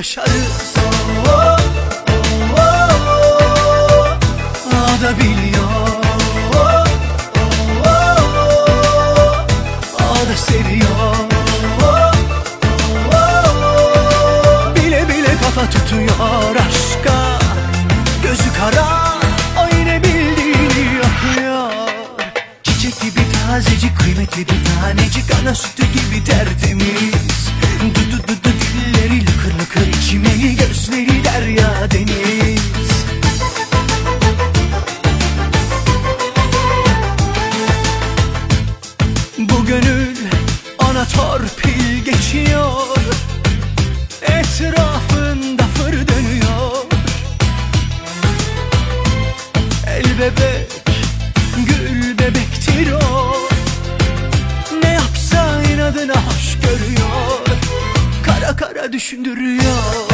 yaşarız oh, oh, oh, oh. O da biliyor oh, oh, oh, oh. O da seviyor oh, oh, oh. Bile bile kafa tutuyor aşka Gözü kara tazecik kıymetli bir tanecik Ana sütü gibi tertemiz geçiyor Etrafında fır dönüyor. El bebek, gül bebektir o. Ne yapsa inadına hoş görüyor. Kara kara düşündürüyor.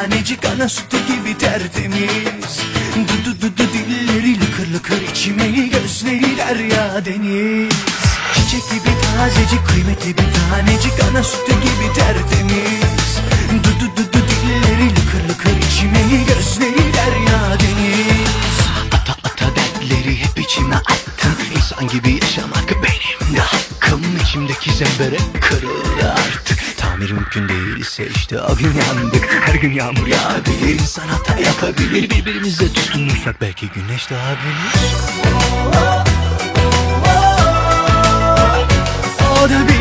Tanecik ana sütü gibi tertemiz. Du du du du dilleri lıkır lıkır içmeli gözleri derya deniz. Çiçek gibi tazecik kıymetli bir tanecik ana sütü gibi tertemiz. Du du du du dilleri lıkır lıkır içmeli gözleri derya deniz. Ata ata dertleri hep içime attım İnsan gibi yaşamak benim de hakkım. İçimdeki zemberek kırıldı artık Tamir mümkün değilse işte o gün yandık Her gün yağmur yağabilir insan hata yapabilir. Birbirimize tutunursak belki güneş doğabilir O da biliyor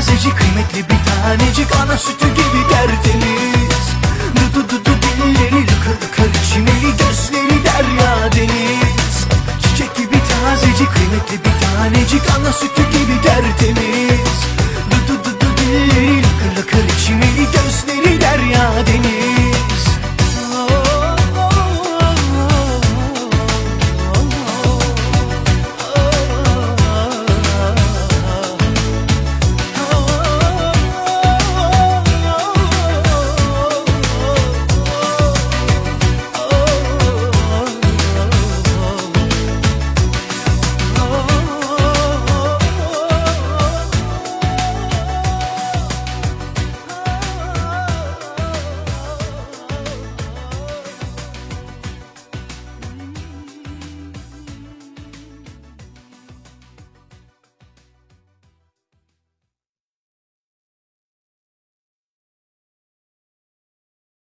tazecik kıymetli bir tanecik Ana sütü gibi tertemiz. Du du du du dilleri lıkır lıkır çimeli Gözleri derya deniz. Çiçek gibi tazecik kıymetli bir tanecik Ana sütü gibi tertemiz